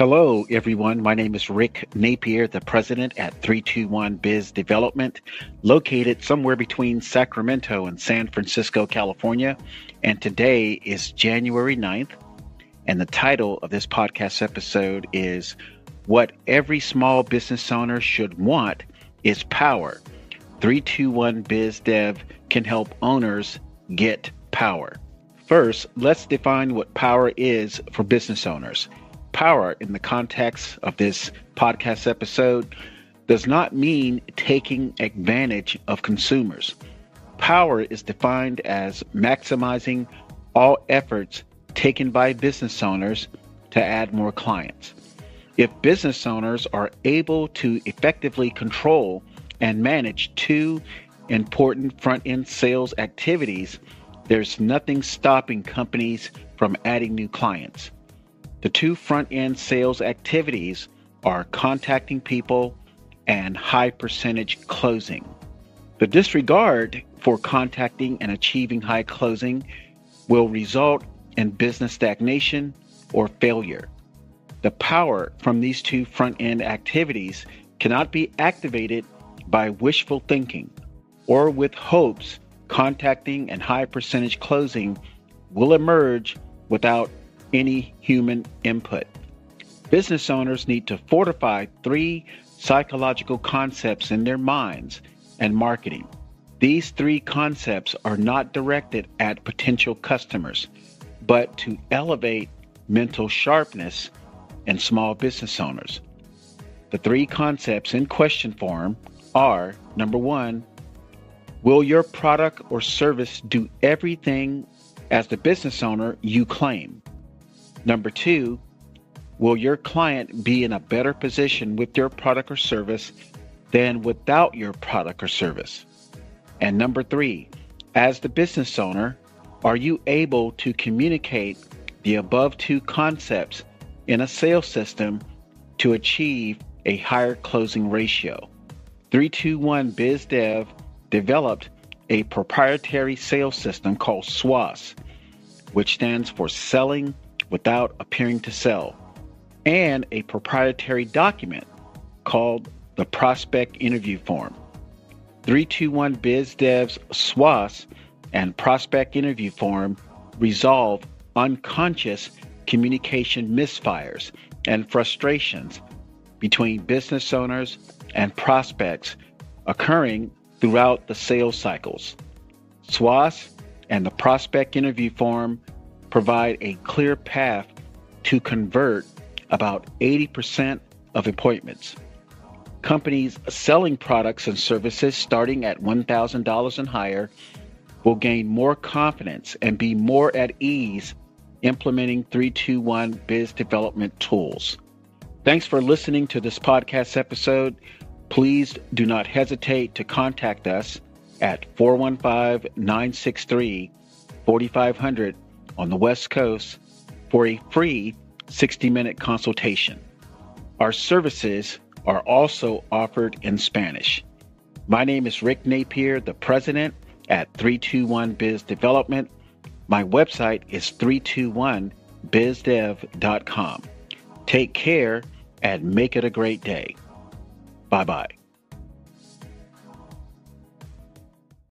Hello, everyone. My name is Rick Napier, the president at 321 Biz Development, located somewhere between Sacramento and San Francisco, California. And today is January 9th. And the title of this podcast episode is What Every Small Business Owner Should Want is Power. 321 Biz Dev can help owners get power. First, let's define what power is for business owners power in the context of this podcast episode does not mean taking advantage of consumers. Power is defined as maximizing all efforts taken by business owners to add more clients. If business owners are able to effectively control and manage two important front end sales activities, there's nothing stopping companies from adding new clients. The two front end sales activities are contacting people and high percentage closing. The disregard for contacting and achieving high closing will result in business stagnation or failure. The power from these two front end activities cannot be activated by wishful thinking or with hopes contacting and high percentage closing will emerge without any human input. Business owners need to fortify three psychological concepts in their minds and marketing. These three concepts are not directed at potential customers, but to elevate mental sharpness in small business owners. The three concepts in question form are number one, will your product or service do everything as the business owner you claim? Number two, will your client be in a better position with your product or service than without your product or service? And number three, as the business owner, are you able to communicate the above two concepts in a sales system to achieve a higher closing ratio? 321 BizDev developed a proprietary sales system called SWAS, which stands for Selling without appearing to sell, and a proprietary document called the Prospect Interview Form. 321 BizDev's SWAS and Prospect Interview Form resolve unconscious communication misfires and frustrations between business owners and prospects occurring throughout the sales cycles. SWAS and the Prospect Interview Form provide a clear path to convert about 80% of appointments. Companies selling products and services starting at $1,000 and higher will gain more confidence and be more at ease implementing 321 biz development tools. Thanks for listening to this podcast episode. Please do not hesitate to contact us at 415 963 4500 on the West Coast for a free 60 minute consultation. Our services are also offered in Spanish. My name is Rick Napier, the president at 321 Biz Development. My website is 321bizdev.com. Take care and make it a great day. Bye bye.